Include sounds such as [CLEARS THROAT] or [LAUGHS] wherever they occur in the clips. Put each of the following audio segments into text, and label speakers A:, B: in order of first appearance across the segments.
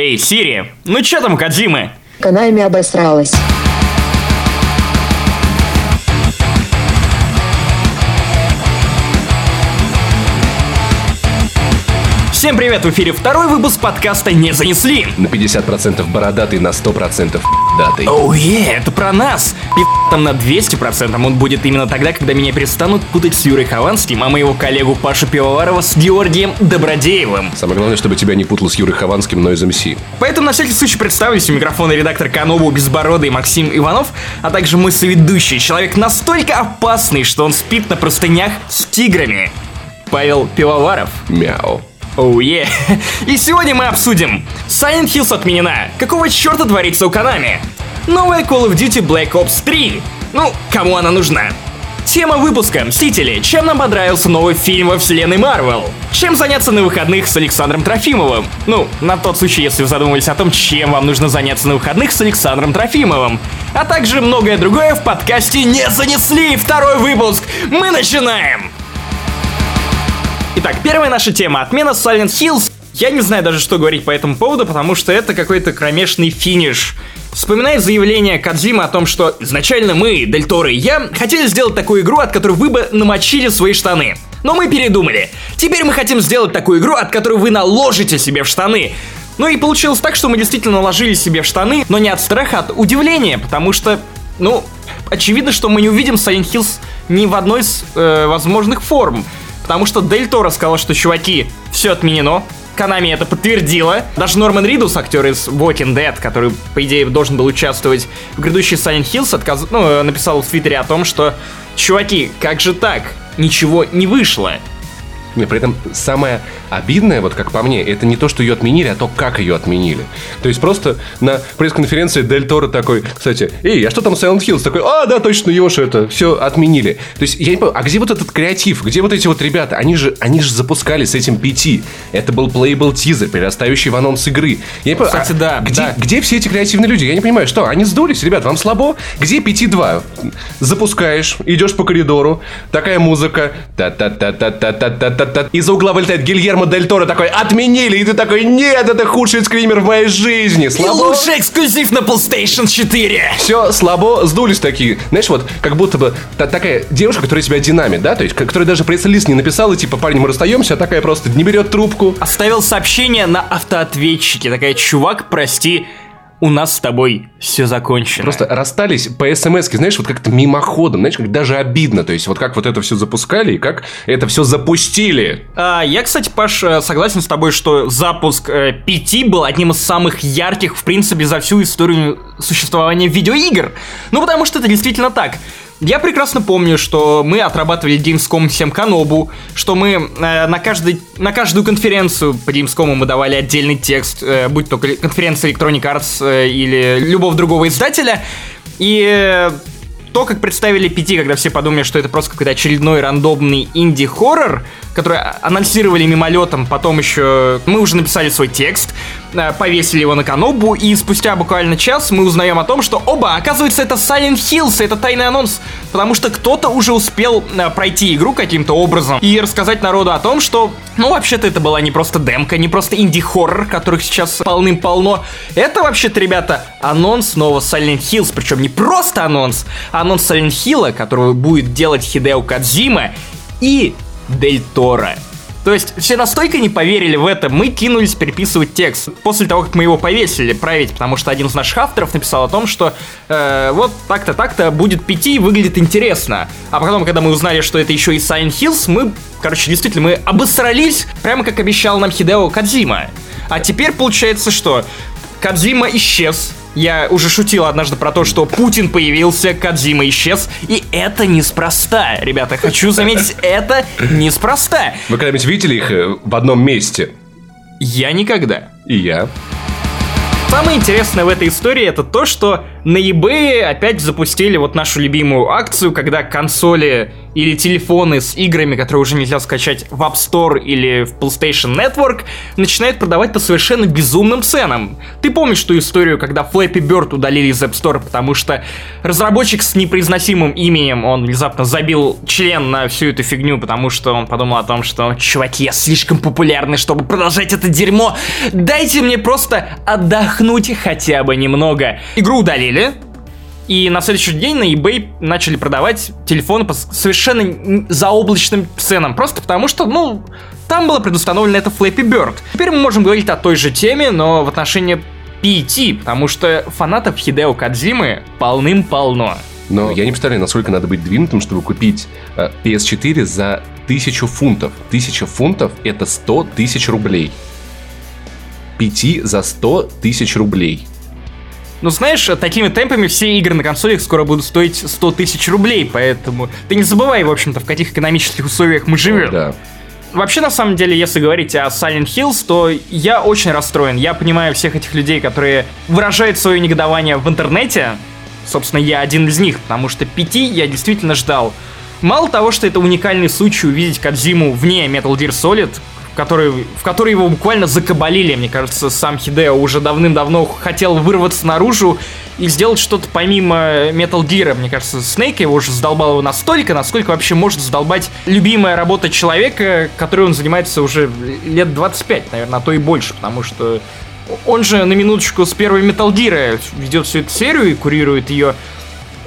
A: Эй, Сири, ну чё там Кадзимы?
B: Канами обосралась.
A: Всем привет, в эфире второй выпуск подкаста «Не занесли».
C: На 50% бородатый, на 100% датый.
A: Оу, е, это про нас. И там на 200% он будет именно тогда, когда меня перестанут путать с Юрой Хованским, а моего коллегу Пашу Пивоварова с Георгием Добродеевым.
C: Самое главное, чтобы тебя не путал с Юрой Хованским, но из МС.
A: Поэтому на всякий случай представлюсь, у микрофона редактор Канобу Безбородый Максим Иванов, а также мой соведущий, человек настолько опасный, что он спит на простынях с тиграми. Павел Пивоваров.
C: Мяу.
A: Оу, е. И сегодня мы обсудим Silent Hills отменена. Какого черта творится у Konami? Новая Call of Duty Black Ops 3. Ну, кому она нужна? Тема выпуска «Мстители». Чем нам понравился новый фильм во вселенной Марвел? Чем заняться на выходных с Александром Трофимовым? Ну, на тот случай, если вы задумывались о том, чем вам нужно заняться на выходных с Александром Трофимовым. А также многое другое в подкасте «Не занесли» второй выпуск. Мы начинаем! Итак, первая наша тема — отмена Silent Hills. Я не знаю даже, что говорить по этому поводу, потому что это какой-то кромешный финиш. Вспоминает заявление Кадзима о том, что изначально мы, Дель Торо и я, хотели сделать такую игру, от которой вы бы намочили свои штаны. Но мы передумали. Теперь мы хотим сделать такую игру, от которой вы наложите себе в штаны. Ну и получилось так, что мы действительно наложили себе в штаны, но не от страха, а от удивления, потому что, ну, очевидно, что мы не увидим Silent Hills ни в одной из э, возможных форм. Потому что Дель Торо сказал, что, чуваки, все отменено. Канами это подтвердила. Даже Норман Ридус, актер из Walking Dead, который, по идее, должен был участвовать в грядущей Silent Hills, отказ... ну, написал в Твиттере о том, что «Чуваки, как же так? Ничего не вышло».
C: Не, при этом самое обидное, вот как по мне, это не то, что ее отменили, а то, как ее отменили. То есть просто на пресс-конференции Дель Торо такой, кстати, эй, а что там Silent Hills? Такой, а, да, точно, его же это, все отменили. То есть я не понимаю, а где вот этот креатив? Где вот эти вот ребята? Они же, они же запускали с этим PT. Это был playable тизер, перерастающий в анонс игры. Я не понимаю,
A: Кстати,
C: а
A: да,
C: где,
A: да.
C: где все эти креативные люди? Я не понимаю, что, они сдулись? Ребят, вам слабо? Где PT2? Запускаешь, идешь по коридору, такая музыка, из-за угла вылетает Гильермо Дель Торо такой, отменили, и ты такой, нет, это худший скример в моей жизни,
A: И
C: слабо.
A: лучший эксклюзив на PlayStation 4!
C: Все слабо, сдулись такие. Знаешь, вот как будто бы та- такая девушка, которая тебя динамит, да? То есть, которая даже пресс-лист не написала, типа, парень, мы расстаемся, а такая просто не берет трубку.
A: Оставил сообщение на автоответчике. Такая, чувак, прости, у нас с тобой все закончено.
C: Просто расстались по смс знаешь, вот как-то мимоходом, знаешь, как даже обидно. То есть, вот как вот это все запускали и как это все запустили.
A: А, я, кстати, Паш, э, согласен с тобой, что запуск э, PT был одним из самых ярких, в принципе, за всю историю существования видеоигр. Ну, потому что это действительно так. Я прекрасно помню, что мы отрабатывали Gamescom всем Канобу, что мы э, на, каждый, на каждую конференцию по Gamescom мы давали отдельный текст, э, будь то конференция Electronic Arts э, или любого другого издателя. И э, то, как представили PT, когда все подумали, что это просто какой-то очередной рандомный инди-хоррор, который анонсировали мимолетом, потом еще мы уже написали свой текст, повесили его на канобу, и спустя буквально час мы узнаем о том, что оба, оказывается, это Silent Hills, это тайный анонс, потому что кто-то уже успел э, пройти игру каким-то образом и рассказать народу о том, что, ну, вообще-то это была не просто демка, не просто инди-хоррор, которых сейчас полным-полно. Это, вообще-то, ребята, анонс нового Silent Hills, причем не просто анонс, а анонс Silent Hill, которого будет делать Хидео Кадзима и Дель Торо. То есть все настолько не поверили в это, мы кинулись переписывать текст. После того, как мы его повесили править, потому что один из наших авторов написал о том, что э, вот так-то, так-то будет пяти выглядит интересно. А потом, когда мы узнали, что это еще и Silent Hills, мы, короче, действительно, мы обосрались, прямо как обещал нам Хидео Кадзима. А теперь получается, что Кадзима исчез, я уже шутил однажды про то, что Путин появился, Кадзима исчез, и это неспроста. Ребята, хочу заметить, [LAUGHS] это неспроста.
C: Вы когда-нибудь видели их э, в одном месте?
A: Я никогда.
C: И я.
A: Самое интересное в этой истории это то, что на eBay опять запустили вот нашу любимую акцию, когда консоли или телефоны с играми, которые уже нельзя скачать в App Store или в PlayStation Network, начинают продавать по совершенно безумным ценам. Ты помнишь ту историю, когда Flappy Bird удалили из App Store, потому что разработчик с непроизносимым именем, он внезапно забил член на всю эту фигню, потому что он подумал о том, что, чуваки, я слишком популярный, чтобы продолжать это дерьмо. Дайте мне просто отдохнуть хотя бы немного. Игру удалили, и на следующий день на eBay начали продавать телефоны по совершенно заоблачным ценам. Просто потому что, ну, там было предустановлено это Flappy Bird. Теперь мы можем говорить о той же теме, но в отношении PT, потому что фанатов Хидео Кадзимы полным-полно.
C: Но я не представляю, насколько надо быть двинутым, чтобы купить э, PS4 за тысячу фунтов. Тысяча фунтов — это 100 тысяч рублей. PT за 100 тысяч рублей.
A: Ну, знаешь, такими темпами все игры на консолях скоро будут стоить 100 тысяч рублей, поэтому ты не забывай, в общем-то, в каких экономических условиях мы живем.
C: Да.
A: Вообще, на самом деле, если говорить о Silent Hills, то я очень расстроен. Я понимаю всех этих людей, которые выражают свое негодование в интернете. Собственно, я один из них, потому что пяти я действительно ждал. Мало того, что это уникальный случай увидеть Кадзиму вне Metal Gear Solid, который, в который его буквально закабалили. Мне кажется, сам Хидео уже давным-давно хотел вырваться наружу и сделать что-то помимо Metal Gear. Мне кажется, Снейк его уже задолбал его настолько, насколько вообще может задолбать любимая работа человека, которой он занимается уже лет 25, наверное, а то и больше, потому что он же на минуточку с первой Metal Gear ведет всю эту серию и курирует ее.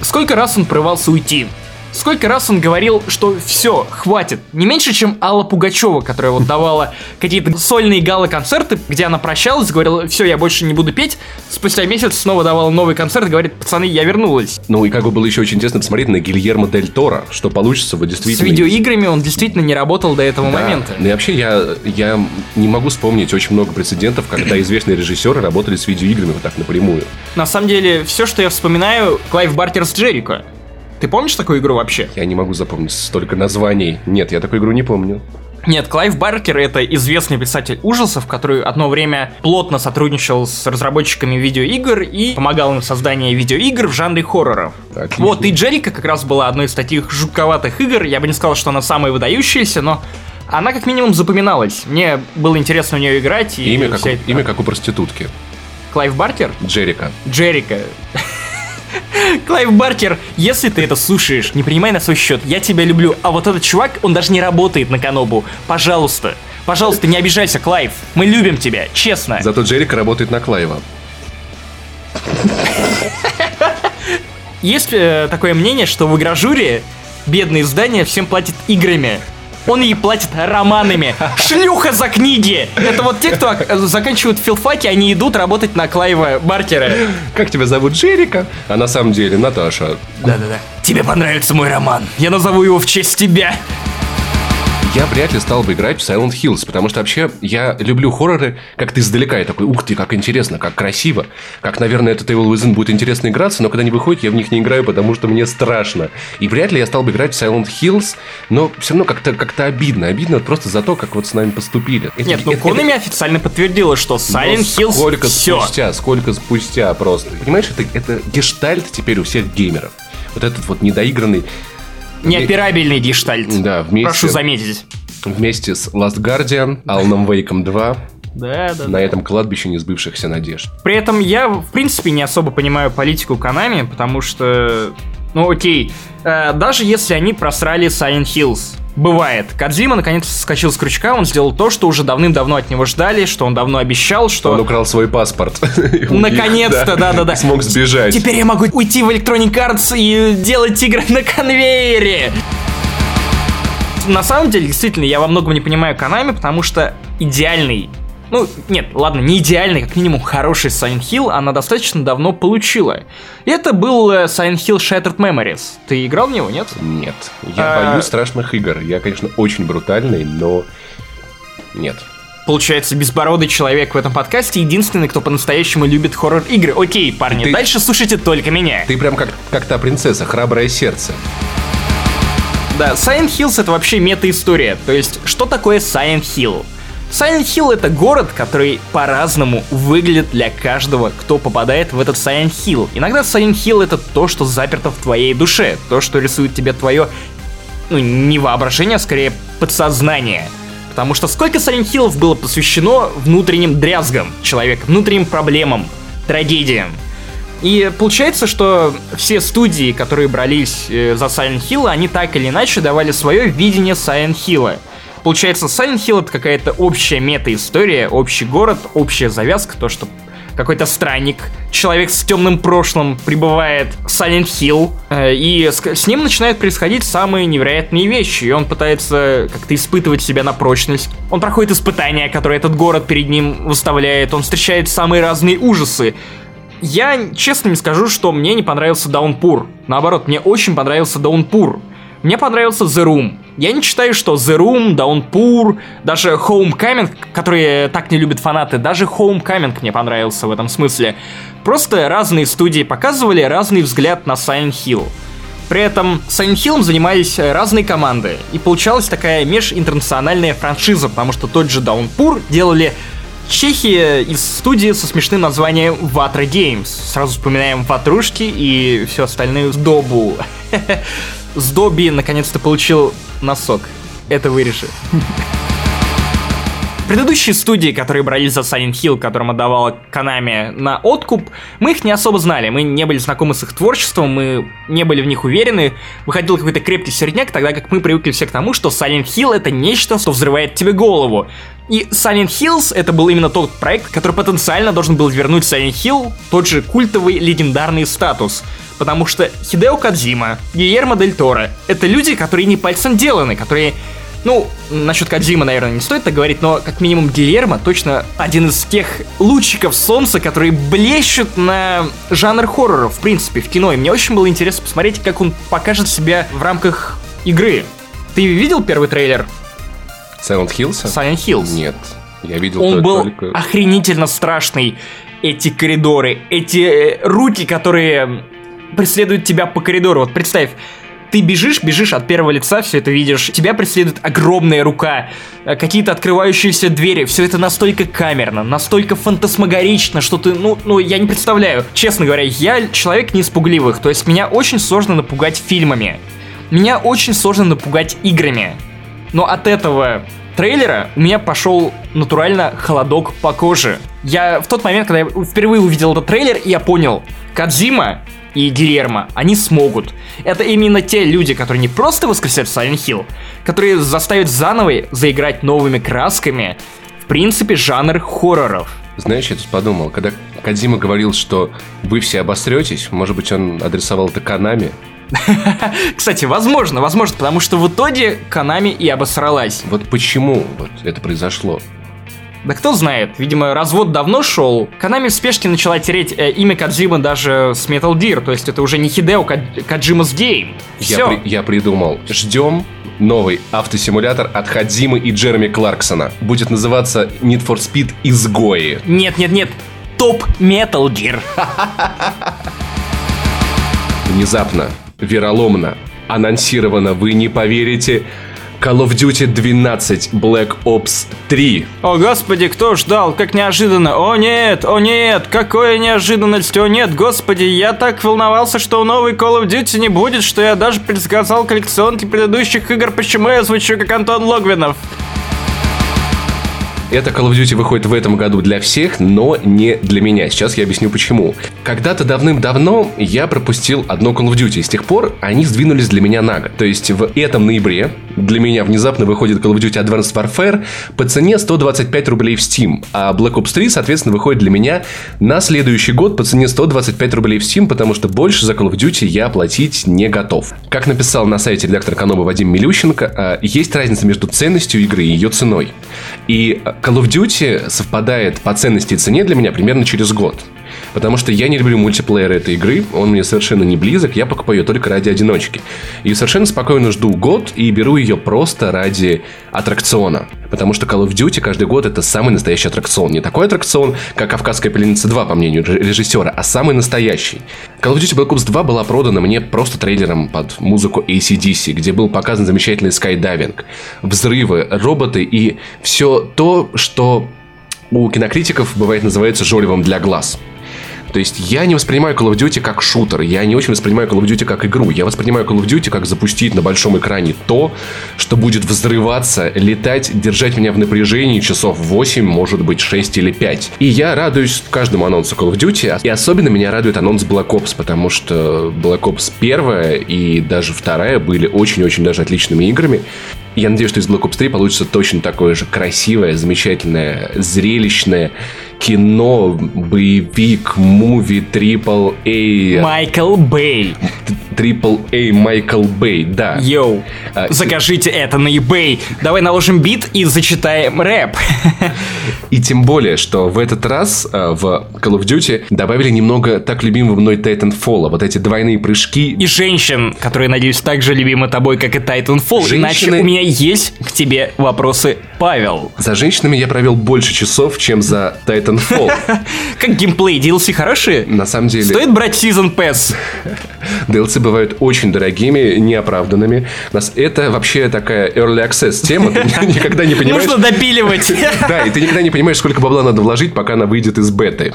A: Сколько раз он прорывался уйти? Сколько раз он говорил, что все, хватит. Не меньше, чем Алла Пугачева, которая вот давала какие-то сольные гала-концерты, где она прощалась, говорила, все, я больше не буду петь. Спустя месяц снова давала новый концерт, говорит, пацаны, я вернулась.
C: Ну и как бы было еще очень интересно посмотреть на Гильермо Дель Торо, что получится вот действительно.
A: С видеоиграми он действительно не работал до этого
C: Да.
A: момента.
C: Ну и вообще я, я не могу вспомнить очень много прецедентов, когда [CLEARS THROAT] известные режиссеры работали с видеоиграми вот так напрямую.
A: На самом деле, все, что я вспоминаю, Клайв Баркер с Jericho. Ты помнишь такую игру вообще?
C: Я не могу запомнить столько названий. Нет, я такую игру не помню.
A: Нет, Клайв Баркер это известный писатель ужасов, который одно время плотно сотрудничал с разработчиками видеоигр и помогал им в создании видеоигр в жанре хорроров.
C: Отлично.
A: Вот, и Jericho как раз была одной из таких жутковатых игр. Я бы не сказал, что она самая выдающаяся, но она как минимум запоминалась. Мне было интересно в нее играть. И
C: Имя как, у,
A: эта-
C: имя как у проститутки.
A: Клайв Баркер?
C: Jericho.
A: Jericho. [LAUGHS] Клайв Баркер, если ты это слушаешь, не принимай на свой счет, я тебя люблю, а вот этот чувак, он даже не работает на Канобу. Пожалуйста, пожалуйста, не обижайся, Клайв, мы любим тебя, честно.
C: Зато Jericho работает на Клайва.
A: Есть э, такое мнение, что в игражуре бедные издания всем платят играми. Он ей платит романами. Шлюха за книги! Это вот те, кто заканчивают филфаки, они идут работать на Клайва Баркера.
C: Как тебя зовут Джерика? А на самом деле Наташа.
A: Да-да-да. Тебе понравится мой роман. Я назову его в честь тебя.
C: Я вряд ли стал бы играть в Silent Hills, потому что вообще я люблю хорроры как-то издалека. Я такой, ух ты, как интересно, как красиво. Как, наверное, этот Evil Within будет интересно играться, но когда они выходят, я в них не играю, потому что мне страшно. И вряд ли я стал бы играть в Silent Hills, но все равно как-то как обидно. Обидно просто за то, как вот с нами поступили. Это-
A: Нет, ну Konami официально подтвердила, что Silent Hills
C: Сколько
A: все.
C: спустя, сколько спустя просто. Понимаешь, это, это гештальт теперь у всех геймеров. Вот этот вот недоигранный,
A: Неоперабельный гештальт.
C: да, вместе,
A: Прошу заметить.
C: вместе с Last Guardian, Alan Wake 2,
A: Да, да,
C: на этом кладбище несбывшихся надежд.
A: При этом я, в принципе, не особо понимаю политику Konami, потому что, ну окей, э, даже если они просрали Silent Hills, бывает. Кадзима наконец соскочил с крючка, он сделал то, что уже давным-давно от него ждали, что он давно обещал, что...
C: Он украл свой паспорт. [LAUGHS]
A: Наконец-то, да-да-да.
C: Смог сбежать.
A: Теперь я могу уйти в Electronic Arts и делать игры на конвейере. На самом деле, действительно, я во многом не понимаю Konami, потому что идеальный ну, нет, ладно, не идеальный, как минимум хороший Silent Hill она достаточно давно получила. И это был э, Silent Hill Shattered Memories. Ты играл в него, нет?
C: Нет, я
A: А-
C: боюсь страшных игр. Я, конечно, очень брутальный, но нет.
A: Получается, безбородый человек в этом подкасте единственный, кто по-настоящему любит хоррор-игры. Окей, парни,
C: Ты-
A: дальше слушайте только меня.
C: Ты прям как, как та принцесса, храброе сердце.
A: Да, Silent Hills это вообще мета-история. То есть, что такое Silent Hill? Silent Hill это город, который по-разному выглядит для каждого, кто попадает в этот Silent Hill. Иногда Silent Hill это то, что заперто в твоей душе, то, что рисует тебе твое, ну, не воображение, а скорее подсознание. Потому что сколько Silent Hill'ов было посвящено внутренним дрязгам человека, внутренним проблемам, трагедиям. И получается, что все студии, которые брались э, за Silent Hill, они так или иначе давали свое видение Silent Hill. Получается, Silent Hill это какая-то общая мета-история, общий город, общая завязка, то, что какой-то странник, человек с темным прошлым прибывает в Silent Hill, э, и с, ним начинают происходить самые невероятные вещи, и он пытается как-то испытывать себя на прочность. Он проходит испытания, которые этот город перед ним выставляет, он встречает самые разные ужасы, я честно не скажу, что мне не понравился Даунпур. Наоборот, мне очень понравился Даунпур. Мне понравился The Room. Я не считаю, что The Room, Downpour, даже Homecoming, которые так не любят фанаты, даже Homecoming мне понравился в этом смысле. Просто разные студии показывали разный взгляд на Silent Hill. При этом Silent Hill занимались разные команды, и получалась такая межинтернациональная франшиза, потому что тот же Downpour делали Чехия из студии со смешным названием Ватра Games. Сразу вспоминаем ватрушки и все остальное сдобу. [LAUGHS] Сдоби наконец-то получил носок. Это вырежи. [LAUGHS] Предыдущие студии, которые брались за Silent Hill, которым отдавала Konami на откуп, мы их не особо знали, мы не были знакомы с их творчеством, мы не были в них уверены, выходил какой-то крепкий середняк, тогда как мы привыкли все к тому, что Silent Hill это нечто, что взрывает тебе голову. И Silent Hills это был именно тот проект, который потенциально должен был вернуть Silent Hill тот же культовый легендарный статус. Потому что Хидео Кадзима, Гиермо Дель Торо — это люди, которые не пальцем деланы, которые ну, насчет Кадзима, наверное, не стоит так говорить, но как минимум Гильермо точно один из тех лучиков солнца, которые блещут на жанр хоррора, в принципе, в кино. И мне очень было интересно посмотреть, как он покажет себя в рамках игры. Ты видел первый трейлер?
C: Silent Hills?
A: Silent Hills.
C: Нет. Я видел
A: Он был только... охренительно страшный. Эти коридоры, эти э, руки, которые преследуют тебя по коридору. Вот представь, ты бежишь, бежишь от первого лица, все это видишь, тебя преследует огромная рука, э, какие-то открывающиеся двери, все это настолько камерно, настолько фантасмагорично, что ты, ну, ну, я не представляю. Честно говоря, я человек не испугливых, то есть меня очень сложно напугать фильмами. Меня очень сложно напугать играми. Но от этого трейлера у меня пошел натурально холодок по коже. Я в тот момент, когда я впервые увидел этот трейлер, я понял, Кадзима и Гильермо, они смогут. Это именно те люди, которые не просто воскресят Silent Hill, которые заставят заново заиграть новыми красками, в принципе, жанр хорроров.
C: Знаешь, я тут подумал, когда Кадзима говорил, что вы все обостретесь, может быть, он адресовал это Канами, [LAUGHS]
A: Кстати, возможно, возможно, потому что в итоге Канами и обосралась.
C: Вот почему вот это произошло?
A: Да кто знает, видимо, развод давно шел. Канами в спешке начала тереть э, имя Каджима даже с Metal Gear, то есть это уже не Хидео Каджимас Гейм.
C: Я, при, я придумал. Ждем новый автосимулятор от Хадзимы и Джереми Кларксона. Будет называться Need for Speed Изгои.
A: Нет, нет, нет. Топ Metal Gear.
C: Внезапно, вероломно, анонсировано, вы не поверите, Call of Duty 12 Black Ops 3.
A: О господи, кто ждал? Как неожиданно. О нет, о нет, какое неожиданность, о нет, господи, я так волновался, что у новой Call of Duty не будет, что я даже предсказал коллекционки предыдущих игр, почему я звучу как Антон Логвинов.
C: Это Call of Duty выходит в этом году для всех, но не для меня. Сейчас я объясню почему. Когда-то давным-давно я пропустил одно Call of Duty, с тех пор они сдвинулись для меня на год. То есть в этом ноябре для меня внезапно выходит Call of Duty Advanced Warfare по цене 125 рублей в Steam, а Black Ops 3, соответственно, выходит для меня на следующий год по цене 125 рублей в Steam, потому что больше за Call of Duty я платить не готов. Как написал на сайте редактор Каноба Вадим Милющенко, а, есть разница между ценностью игры и ее ценой. И Call of Duty совпадает по ценности и цене для меня примерно через год. Потому что я не люблю мультиплеер этой игры, он мне совершенно не близок, я покупаю ее только ради одиночки. И совершенно спокойно жду год и беру ее просто ради аттракциона. Потому что Call of Duty каждый год это самый настоящий аттракцион. Не такой аттракцион, как Кавказская пленница 2, по мнению режиссера, а самый настоящий. Call of Duty Black Ops 2 была продана мне просто трейлером под музыку ACDC, где был показан замечательный скайдайвинг, взрывы, роботы и все то, что у кинокритиков бывает называется жолевом для глаз. То есть я не воспринимаю Call of Duty как шутер, я не очень воспринимаю Call of Duty как игру. Я воспринимаю Call of Duty как запустить на большом экране то, что будет взрываться, летать, держать меня в напряжении часов 8, может быть 6 или 5. И я радуюсь каждому анонсу Call of Duty, и особенно меня радует анонс Black Ops, потому что Black Ops первая и даже вторая были очень-очень даже отличными играми. Я надеюсь, что из Black Ops 3 получится точно такое же красивое, замечательное, зрелищное кино, боевик, муви, трипл A.
A: Майкл Бэй.
C: Трипл A Майкл Бэй, да.
A: Йоу, а, закажите и... это на eBay. Давай наложим бит и зачитаем рэп.
C: И тем более, что в этот раз а, в Call of Duty добавили немного так любимого мной Titanfall, вот эти двойные прыжки.
A: И женщин, которые, надеюсь, так же любимы тобой, как и Titanfall. Женщины... Иначе у меня есть к тебе вопросы, Павел.
C: За женщинами я провел больше часов, чем за Titanfall Titanfall. [LAUGHS]
A: Как геймплей, DLC хорошие?
C: На самом деле...
A: Стоит брать Season Pass? [LAUGHS]
C: DLC бывают очень дорогими, неоправданными. Нас это вообще такая early access тема, ты никогда не понимаешь...
A: Нужно допиливать. [LAUGHS]
C: Да, и ты никогда не понимаешь, сколько бабла надо вложить, пока она выйдет из беты.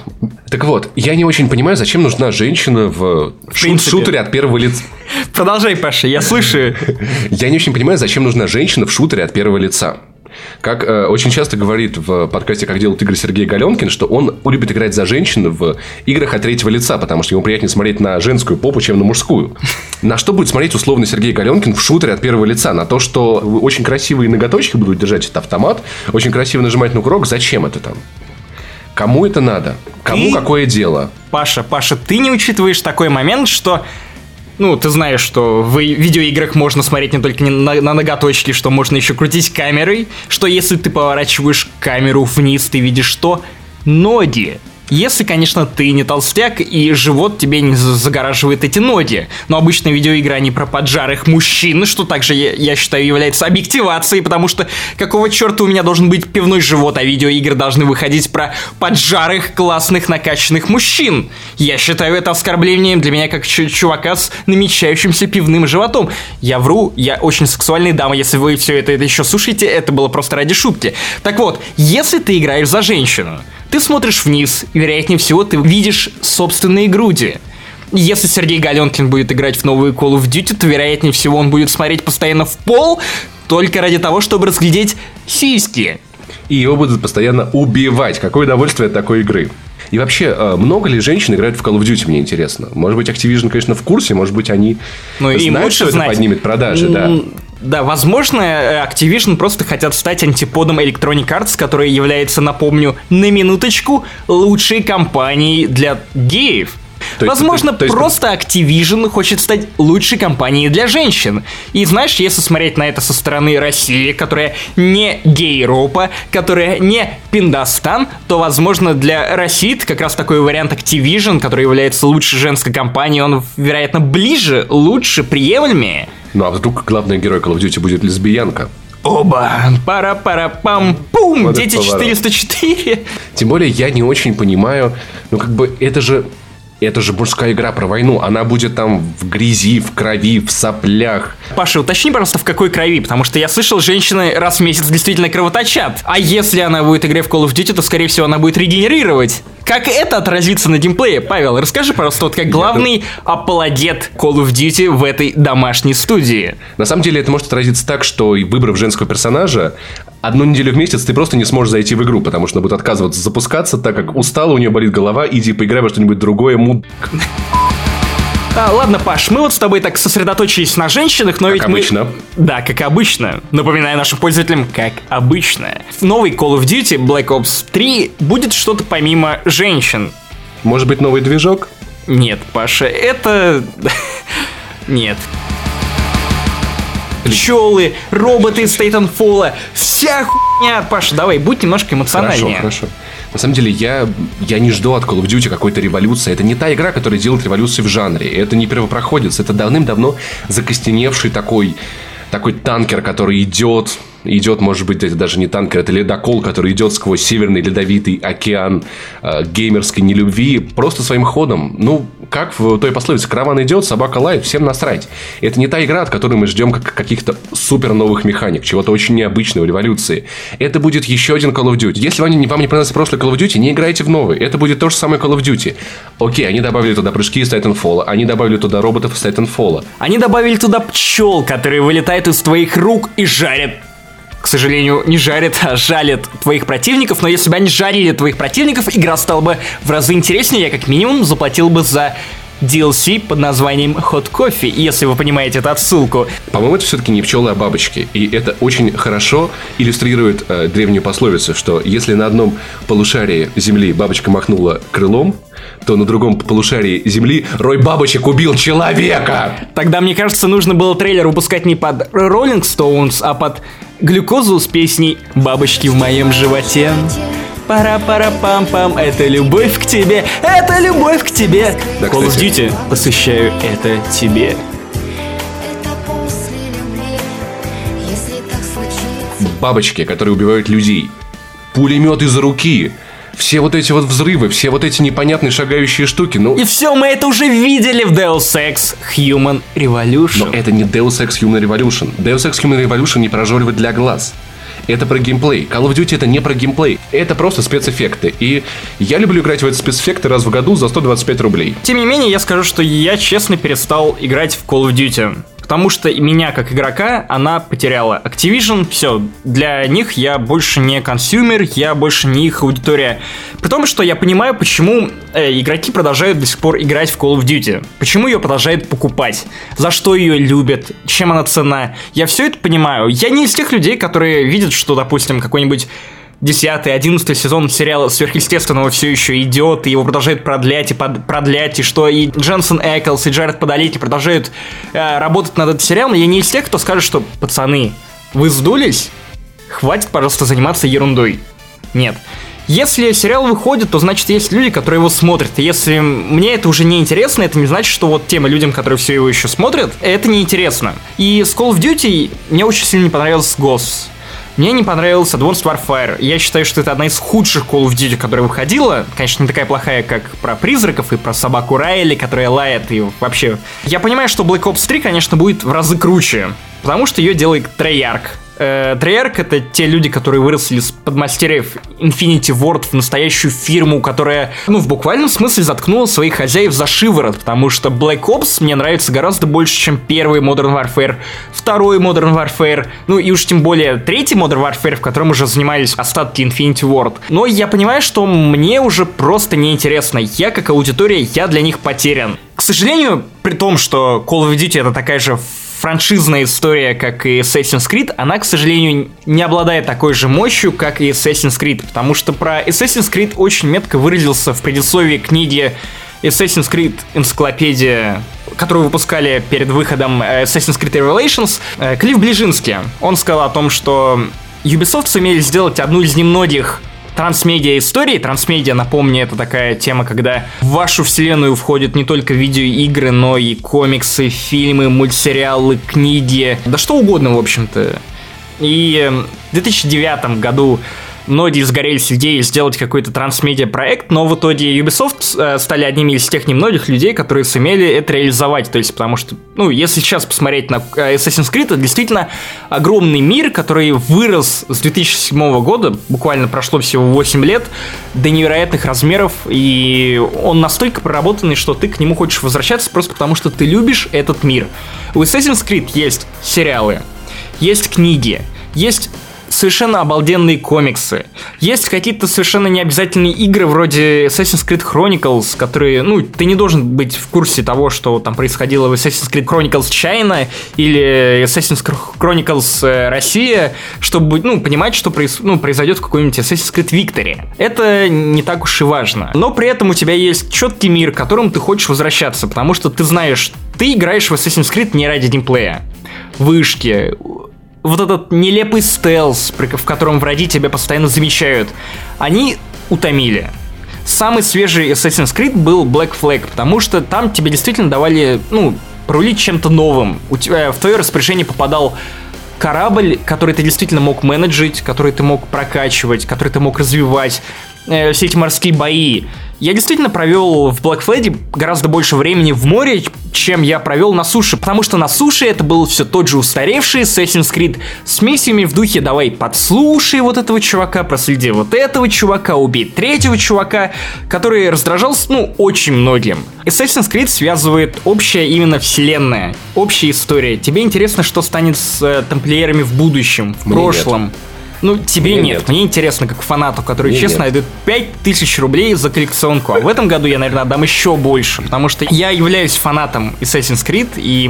C: Так вот, я не очень понимаю, зачем нужна женщина в, в шутере от первого лица.
A: Продолжай, Паша, я слышу.
C: Я не очень понимаю, зачем нужна женщина в шутере от первого лица. Как э, очень часто говорит в подкасте «Как делают игры» Сергей Галенкин, что он любит играть за женщин в играх от третьего лица, потому что ему приятнее смотреть на женскую попу, чем на мужскую. На что будет смотреть условно Сергей Галенкин в шутере от первого лица? На то, что очень красивые ноготочки будут держать этот автомат, очень красиво нажимать на курок. Зачем это там? Кому это надо? Кому ты... какое дело?
A: Паша, Паша, ты не учитываешь такой момент, что ну, ты знаешь, что в видеоиграх можно смотреть не только на, на ноготочки, что можно еще крутить камерой, что если ты поворачиваешь камеру вниз, ты видишь что? Ноги. Если, конечно, ты не толстяк и живот тебе не загораживает эти ноги. Но обычно видеоигры, они про поджарых мужчин, что также, я, я считаю, является объективацией, потому что какого черта у меня должен быть пивной живот, а видеоигры должны выходить про поджарых, классных, накачанных мужчин. Я считаю это оскорблением для меня как чувака с намечающимся пивным животом. Я вру, я очень сексуальный дама, если вы все это, это еще слушаете, это было просто ради шутки. Так вот, если ты играешь за женщину, ты смотришь вниз, и, вероятнее всего, ты видишь собственные груди. Если Сергей Галенкин будет играть в новую Call of Duty, то, вероятнее всего, он будет смотреть постоянно в пол, только ради того, чтобы разглядеть сиськи.
C: И его будут постоянно убивать. Какое удовольствие от такой игры. И вообще, э, много ли женщин играют в Call of Duty, мне интересно. Может быть, Activision, конечно, в курсе, может быть, они
A: ну, знают,
C: что
A: знать.
C: это поднимет продажи, да.
A: Да, возможно, э, Activision просто хотят стать антиподом Electronic Arts, которая является, напомню, на минуточку, лучшей компанией для геев. То есть, Возможно, то есть, просто Activision хочет стать лучшей компанией для женщин. И знаешь, если смотреть на это со стороны России, которая не гейропа, которая не Пиндостан, то, возможно, для России это как раз такой вариант Activision, который является лучшей женской компанией, он, вероятно, ближе, лучше, приемлемее.
C: Ну а вдруг главный герой Call of Duty будет лесбиянка?
A: Оба! Пара-пара-пам-пум! Вот Дети 404!
C: Тем более я не очень понимаю, ну как бы это же это же мужская игра про войну. Она будет там в грязи, в крови, в соплях.
A: Паша, уточни, пожалуйста, в какой крови, потому что я слышал, женщины раз в месяц действительно кровоточат. А если она будет играть в Call of Duty, то, скорее всего, она будет регенерировать. Как это отразится на геймплее? Павел, расскажи, пожалуйста, вот как главный апологет Call of Duty в этой домашней студии.
C: На самом деле это может отразиться так, что выбрав женского персонажа, одну неделю в месяц ты просто не сможешь зайти в игру, потому что она будет отказываться запускаться, так как устала, у нее болит голова, иди поиграй во что-нибудь другое, муд...
A: А, ладно, Паш, мы вот с тобой так сосредоточились на женщинах, но
C: как
A: ведь
C: обычно.
A: мы... Да, как обычно. Напоминаю нашим пользователям, как обычно. В новой Call of Duty Black Ops 3 будет что-то помимо женщин.
C: Может быть, новый движок?
A: Нет, Паша, это... [LAUGHS] Нет пчелы, роботы из Titanfall, вся хуйня. Паша, давай, будь немножко эмоциональнее.
C: Хорошо, хорошо. На самом деле, я, я не жду от Call of Duty какой-то революции. Это не та игра, которая делает революцию в жанре. Это не первопроходец. Это давным-давно закостеневший такой, такой танкер, который идет, идет, может быть, это даже не танкер, это ледокол, который идет сквозь северный ледовитый океан э, геймерской нелюбви просто своим ходом. Ну, как в той пословице, караван идет, собака лает, всем насрать. Это не та игра, от которой мы ждем как каких-то супер новых механик, чего-то очень необычного, революции. Это будет еще один Call of Duty. Если вам не, вам не понравился прошлый Call of Duty, не играйте в новый. Это будет то же самое Call of Duty. Окей, они добавили туда прыжки из Titanfall, они добавили туда роботов из Titanfall.
A: Они добавили туда пчел, которые вылетают из твоих рук и жарят к сожалению, не жарит, а жалит твоих противников, но если бы они жарили твоих противников, игра стала бы в разы интереснее, я как минимум заплатил бы за DLC под названием Hot Coffee, если вы понимаете эту отсылку.
C: По-моему, это все-таки не пчелы, а бабочки. И это очень хорошо иллюстрирует э, древнюю пословицу, что если на одном полушарии Земли бабочка махнула крылом, то на другом полушарии Земли рой бабочек убил человека.
A: Тогда, мне кажется, нужно было трейлер выпускать не под Rolling Stones, а под глюкозу с песней «Бабочки в моем животе». Пара-пара-пам-пам, это любовь к тебе, это любовь к тебе. Да, Call of Duty, посвящаю это тебе.
C: Бабочки, которые убивают людей. Пулемет из руки все вот эти вот взрывы, все вот эти непонятные шагающие штуки, ну...
A: И все, мы это уже видели в Deus Ex Human Revolution.
C: Но это не Deus Ex Human Revolution. Deus Ex Human Revolution не прожоривает для глаз. Это про геймплей. Call of Duty это не про геймплей. Это просто спецэффекты. И я люблю играть в эти спецэффекты раз в году за 125 рублей.
A: Тем не менее, я скажу, что я честно перестал играть в Call of Duty. Потому что меня, как игрока, она потеряла. Activision, все, для них я больше не consumer, я больше не их аудитория. При том, что я понимаю, почему э, игроки продолжают до сих пор играть в Call of Duty. Почему ее продолжают покупать. За что ее любят, чем она ценна. Я все это понимаю. Я не из тех людей, которые видят, что, допустим, какой-нибудь 10 11 сезон сериала сверхъестественного все еще идет, и его продолжают продлять и под, продлять, и что и Дженсен Эклс, и Джаред Подолетти продолжают э, работать над этим сериалом, я не из тех, кто скажет, что пацаны, вы сдулись? Хватит, пожалуйста, заниматься ерундой. Нет. Если сериал выходит, то значит есть люди, которые его смотрят. И если мне это уже не интересно, это не значит, что вот тем людям, которые все его еще смотрят, это не интересно. И с Call of Duty мне очень сильно не понравился Ghosts. Мне не понравился Advanced Warfare. Я считаю, что это одна из худших Call of Duty, которая выходила. Конечно, не такая плохая, как про призраков и про собаку Райли, которая лает и вообще. Я понимаю, что Black Ops 3, конечно, будет в разы круче, потому что ее делает Treyarch. Э, Treyarch — это те люди, которые выросли с подмастерьев Infinity Ward в настоящую фирму, которая, ну, в буквальном смысле заткнула своих хозяев за шиворот, потому что Black Ops мне нравится гораздо больше, чем первый Modern Warfare, второй Modern Warfare, ну и уж тем более третий Modern Warfare, в котором уже занимались остатки Infinity Ward. Но я понимаю, что мне уже просто неинтересно. Я, как аудитория, я для них потерян. К сожалению, при том, что Call of Duty это такая же франшизная история, как и Assassin's Creed, она, к сожалению, не обладает такой же мощью, как и Assassin's Creed, потому что про Assassin's Creed очень метко выразился в предисловии книги Assassin's Creed энциклопедия, которую выпускали перед выходом э, Assassin's Creed Revelations, э, Клифф Ближинский. Он сказал о том, что Ubisoft сумели сделать одну из немногих трансмедиа истории. Трансмедиа, напомню, это такая тема, когда в вашу вселенную входят не только видеоигры, но и комиксы, фильмы, мультсериалы, книги, да что угодно, в общем-то. И в 2009 году многие сгорелись идеей сделать какой-то трансмедиа проект, но в итоге Ubisoft э, стали одними из тех немногих людей, которые сумели это реализовать. То есть, потому что, ну, если сейчас посмотреть на э, Assassin's Creed, это действительно огромный мир, который вырос с 2007 года, буквально прошло всего 8 лет, до невероятных размеров, и он настолько проработанный, что ты к нему хочешь возвращаться просто потому, что ты любишь этот мир. У Assassin's Creed есть сериалы, есть книги, есть совершенно обалденные комиксы. Есть какие-то совершенно необязательные игры вроде Assassin's Creed Chronicles, которые, ну, ты не должен быть в курсе того, что там происходило в Assassin's Creed Chronicles China или Assassin's Creed Chronicles э, Россия, чтобы, ну, понимать, что проис... ну, произойдет в какой-нибудь Assassin's Creed Victory. Это не так уж и важно. Но при этом у тебя есть четкий мир, к которому ты хочешь возвращаться, потому что ты знаешь, ты играешь в Assassin's Creed не ради геймплея. Вышки, вот этот нелепый стелс, в котором враги тебя постоянно замечают, они утомили. Самый свежий Assassin's Creed был Black Flag, потому что там тебе действительно давали, ну, пролить чем-то новым. У тебя в твое распоряжение попадал корабль, который ты действительно мог менеджить, который ты мог прокачивать, который ты мог развивать, э, все эти морские бои. Я действительно провел в Black Flag гораздо больше времени в море, чем я провел на суше, потому что на суше это был все тот же устаревший Assassin's Creed с миссиями в духе «давай подслушай вот этого чувака, проследи вот этого чувака, убей третьего чувака», который раздражался, ну, очень многим. Assassin's Creed связывает общая именно вселенная, общая история. Тебе интересно, что станет с э, тамплиерами в будущем, в
C: Мне
A: прошлом.
C: нет.
A: Ну, тебе
C: Мне
A: нет.
C: нет.
A: Мне интересно, как фанату, который,
C: Мне
A: честно,
C: нет.
A: найдет 5000 рублей за коллекционку. А в этом году я, наверное, отдам еще больше. Потому что я являюсь фанатом Assassin's Creed, и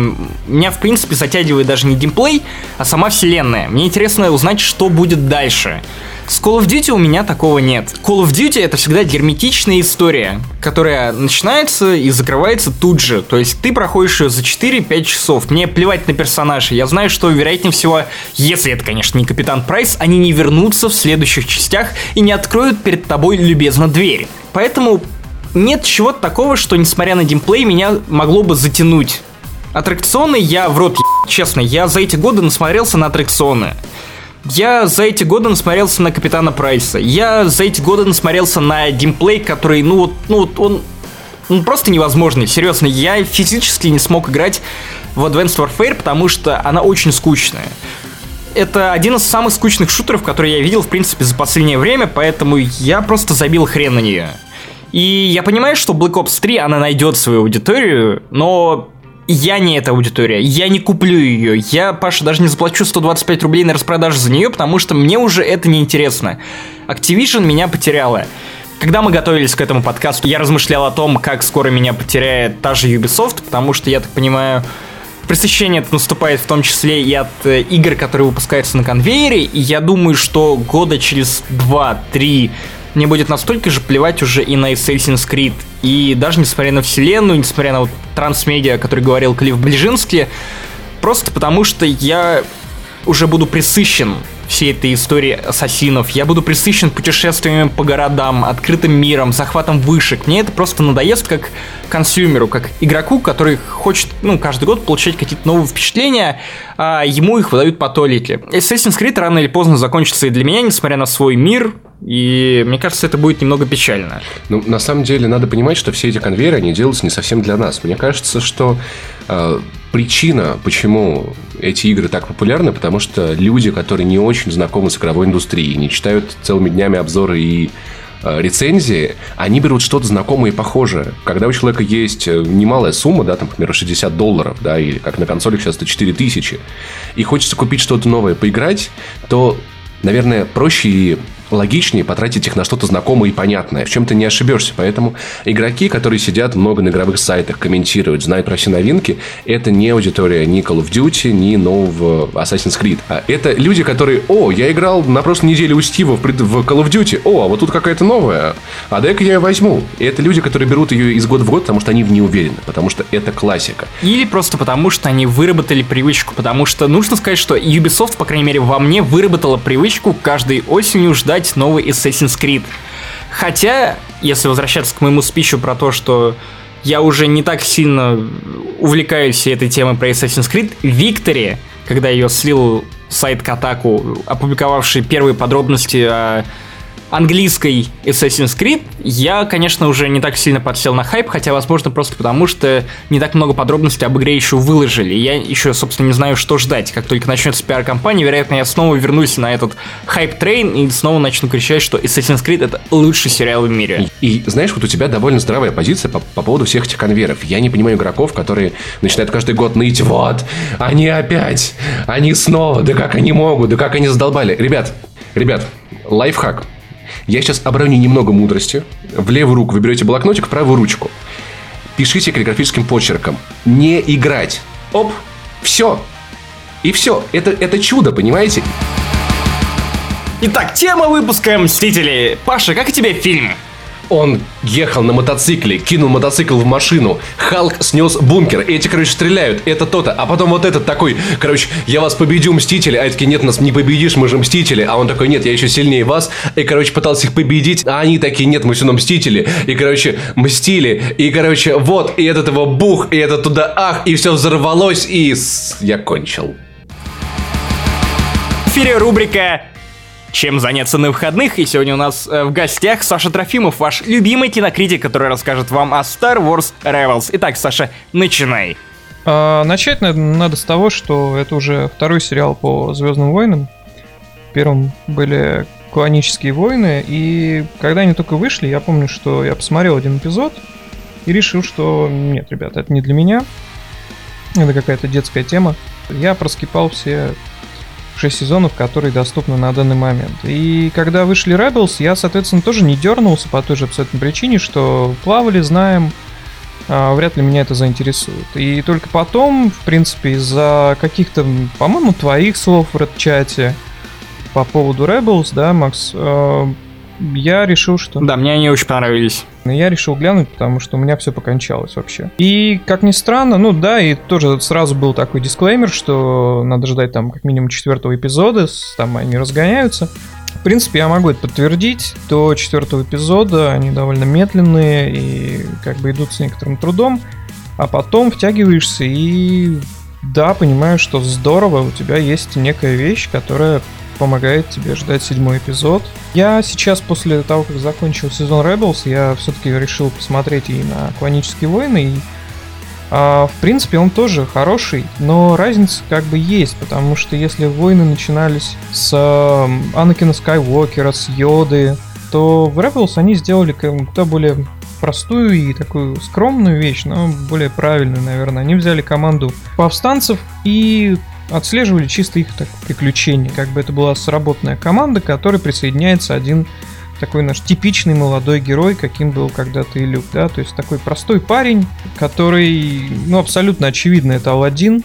A: меня, в принципе, затягивает даже не геймплей, а сама вселенная. Мне интересно узнать, что будет дальше. С Call of Duty у меня такого нет. Call of Duty это всегда герметичная история, которая начинается и закрывается тут же. То есть ты проходишь ее за 4-5 часов. Мне плевать на персонажей. Я знаю, что вероятнее всего, если это, конечно, не Капитан Прайс, они не вернутся в следующих частях и не откроют перед тобой любезно дверь. Поэтому нет чего-то такого, что, несмотря на геймплей, меня могло бы затянуть. Аттракционы я в рот е- честно, я за эти годы насмотрелся на аттракционы. Я за эти годы насмотрелся на Капитана Прайса. Я за эти годы насмотрелся на геймплей, который, ну вот, ну вот он, он просто невозможный. Серьезно, я физически не смог играть в Advanced Warfare, потому что она очень скучная. Это один из самых скучных шутеров, которые я видел, в принципе, за последнее время, поэтому я просто забил хрен на нее. И я понимаю, что Black Ops 3, она найдет свою аудиторию, но я не эта аудитория, я не куплю ее, я, Паша, даже не заплачу 125 рублей на распродажу за нее, потому что мне уже это не интересно. Activision меня потеряла. Когда мы готовились к этому подкасту, я размышлял о том, как скоро меня потеряет та же Ubisoft, потому что, я так понимаю, пресыщение это наступает в том числе и от э, игр, которые выпускаются на конвейере, и я думаю, что года через 2-3 мне будет настолько же плевать уже и на Assassin's Creed. И даже несмотря на вселенную, несмотря на вот трансмедиа, о которой говорил Клифф Ближинский, просто потому что я уже буду присыщен всей этой истории ассасинов. Я буду присыщен путешествиями по городам, открытым миром, захватом вышек. Мне это просто надоест как консюмеру, как игроку, который хочет, ну, каждый год получать какие-то новые впечатления, а ему их выдают по толике. Assassin's Creed рано или поздно закончится и для меня, несмотря на свой мир, и мне кажется, это будет немного печально.
C: Ну, на самом деле, надо понимать, что все эти конвейеры, они делаются не совсем для нас. Мне кажется, что э, причина, почему эти игры так популярны, потому что люди, которые не очень знакомы с игровой индустрией, не читают целыми днями обзоры и э, рецензии, они берут что-то знакомое и похожее. Когда у человека есть э, немалая сумма, да, там, например, 60 долларов, да, или как на консолях сейчас это 4000, и хочется купить что-то новое, поиграть, то, наверное, проще и логичнее потратить их на что-то знакомое и понятное. В чем-то не ошибешься. Поэтому игроки, которые сидят много на игровых сайтах, комментируют, знают про все новинки, это не аудитория ни Call of Duty, ни нового Assassin's Creed. А это люди, которые, о, я играл на прошлой неделе у Стива в, в Call of Duty, о, а вот тут какая-то новая, а дай-ка я ее возьму. И это люди, которые берут ее из года в год, потому что они в ней уверены, потому что это классика.
A: Или просто потому, что они выработали привычку. Потому что нужно сказать, что Ubisoft, по крайней мере, во мне выработала привычку каждой осенью ждать новый Assassin's Creed. Хотя, если возвращаться к моему спичу про то, что я уже не так сильно увлекаюсь этой темой про Assassin's Creed, Виктория, когда ее слил сайт Катаку, опубликовавший первые подробности о английской Assassin's Creed, я, конечно, уже не так сильно подсел на хайп, хотя, возможно, просто потому, что не так много подробностей об игре еще выложили. Я еще, собственно, не знаю, что ждать. Как только начнется пиар-компания, вероятно, я снова вернусь на этот hype train и снова начну кричать, что Assassin's Creed это лучший сериал в мире.
C: И знаешь, вот у тебя довольно здравая позиция по, по поводу всех этих конвейеров. Я не понимаю игроков, которые начинают каждый год ныть. Вот, они опять, они снова, да как они могут, да как они задолбали. Ребят, ребят, лайфхак. Я сейчас оброню немного мудрости. В левую руку вы берете блокнотик, в правую ручку. Пишите каллиграфическим почерком. Не играть. Оп, все. И все. Это, это чудо, понимаете?
A: Итак, тема выпуска «Мстители». Паша, как тебе фильм?
C: Он ехал на мотоцикле, кинул мотоцикл в машину, Халк снес бункер, эти, короче, стреляют, это то-то, а потом вот этот такой, короче, я вас победю, Мстители, а эти нет, нас не победишь, мы же Мстители, а он такой, нет, я еще сильнее вас, и, короче, пытался их победить, а они такие, нет, мы все равно Мстители, и, короче, Мстили, и, короче, вот, и этот его бух, и это туда ах, и все взорвалось, и я кончил.
A: В эфире рубрика чем заняться на выходных. И сегодня у нас э, в гостях Саша Трофимов, ваш любимый кинокритик, который расскажет вам о Star Wars Rebels. Итак, Саша, начинай.
B: А, начать надо с того, что это уже второй сериал по Звездным войнам. Первым были клонические войны, и когда они только вышли, я помню, что я посмотрел один эпизод и решил, что нет, ребята, это не для меня. Это какая-то детская тема. Я проскипал все 6 сезонов, которые доступны на данный момент. И когда вышли Rebels, я, соответственно, тоже не дернулся по той же абсолютной причине, что плавали, знаем, а, вряд ли меня это заинтересует. И только потом, в принципе, из-за каких-то, по-моему, твоих слов в чате по поводу Rebels, да, Макс, а, я решил, что...
A: Да, мне они очень понравились.
B: Я решил глянуть, потому что у меня все покончалось вообще. И, как ни странно, ну да, и тоже сразу был такой дисклеймер, что надо ждать там как минимум четвертого эпизода, там они разгоняются. В принципе, я могу это подтвердить. До четвертого эпизода они довольно медленные и как бы идут с некоторым трудом. А потом втягиваешься и да, понимаю, что здорово, у тебя есть некая вещь, которая помогает тебе ждать седьмой эпизод. Я сейчас, после того, как закончил сезон Rebels, я все-таки решил посмотреть и на Клонические войны, и а, в принципе, он тоже хороший, но разница как бы есть, потому что если войны начинались с э, Анакина Скайуокера, с Йоды, то в Rebels они сделали куда более простую и такую скромную вещь, но более правильную, наверное. Они взяли команду повстанцев и отслеживали чисто их так, приключения. Как бы это была сработанная команда, к которой присоединяется один такой наш типичный молодой герой, каким был когда-то и Люк, да, то есть такой простой парень, который, ну, абсолютно очевидно, это Алладин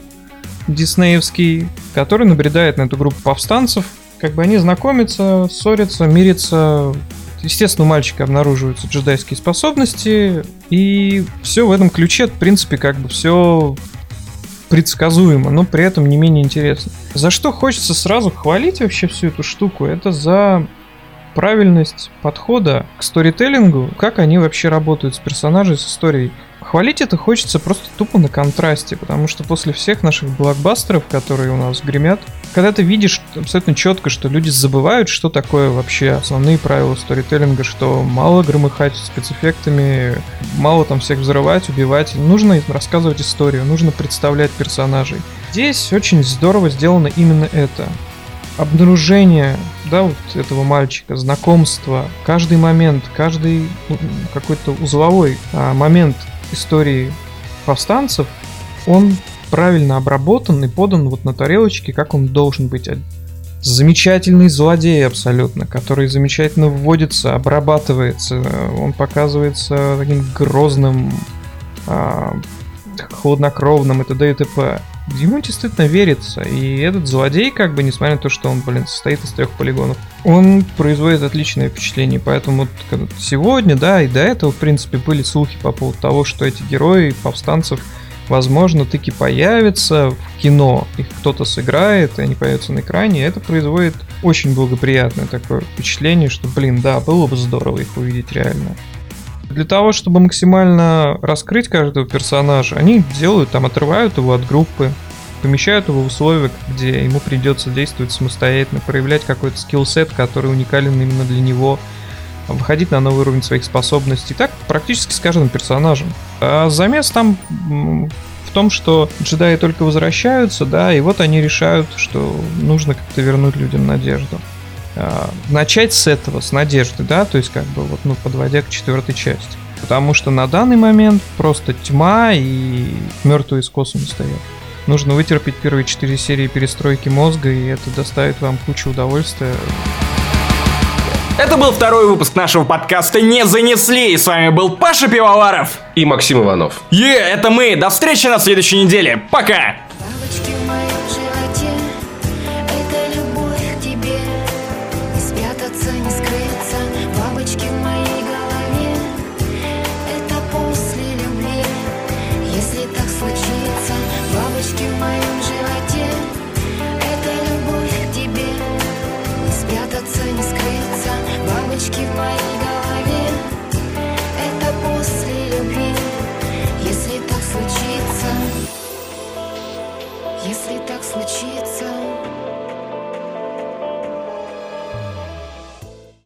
B: диснеевский, который набредает на эту группу повстанцев, как бы они знакомятся, ссорятся, мирятся, естественно, у мальчика обнаруживаются джедайские способности, и все в этом ключе, в принципе, как бы все предсказуемо, но при этом не менее интересно. За что хочется сразу хвалить вообще всю эту штуку, это за правильность подхода к сторителлингу, как они вообще работают с персонажей, с историей. Хвалить это хочется просто тупо на контрасте, потому что после всех наших блокбастеров, которые у нас гремят, когда ты видишь абсолютно четко, что люди забывают, что такое вообще основные правила сторителлинга, что мало громыхать спецэффектами, мало там всех взрывать, убивать, нужно рассказывать историю, нужно представлять персонажей. Здесь очень здорово сделано именно это. Обнаружение, да, вот этого мальчика, знакомство, каждый момент, каждый какой-то узловой а, момент истории повстанцев, он правильно обработан и подан вот на тарелочке, как он должен быть. Замечательный злодей абсолютно, который замечательно вводится, обрабатывается. Он показывается таким грозным, а, хладнокровным и т.д. и т.п. Ему действительно верится, и этот злодей, как бы, несмотря на то, что он, блин, состоит из трех полигонов, он производит отличное впечатление, поэтому вот сегодня, да, и до этого, в принципе, были слухи по поводу того, что эти герои повстанцев, возможно, таки появятся в кино, их кто-то сыграет, и они появятся на экране, и это производит очень благоприятное такое впечатление, что, блин, да, было бы здорово их увидеть реально. Для того, чтобы максимально раскрыть каждого персонажа, они делают, там, отрывают его от группы, помещают его в условия, где ему придется действовать самостоятельно, проявлять какой-то скилл-сет, который уникален именно для него, выходить на новый уровень своих способностей. Так практически с каждым персонажем. А замес там в том, что джедаи только возвращаются, да, и вот они решают, что нужно как-то вернуть людям надежду. А, начать с этого, с надежды, да, то есть как бы вот, ну, подводя к четвертой части. Потому что на данный момент просто тьма и мертвые из космоса стоят. Нужно вытерпеть первые четыре серии перестройки мозга, и это доставит вам кучу удовольствия.
A: Это был второй выпуск нашего подкаста «Не занесли». И с вами был Паша Пивоваров.
C: И Максим Иванов.
A: Е, это мы. До встречи на следующей неделе. Пока.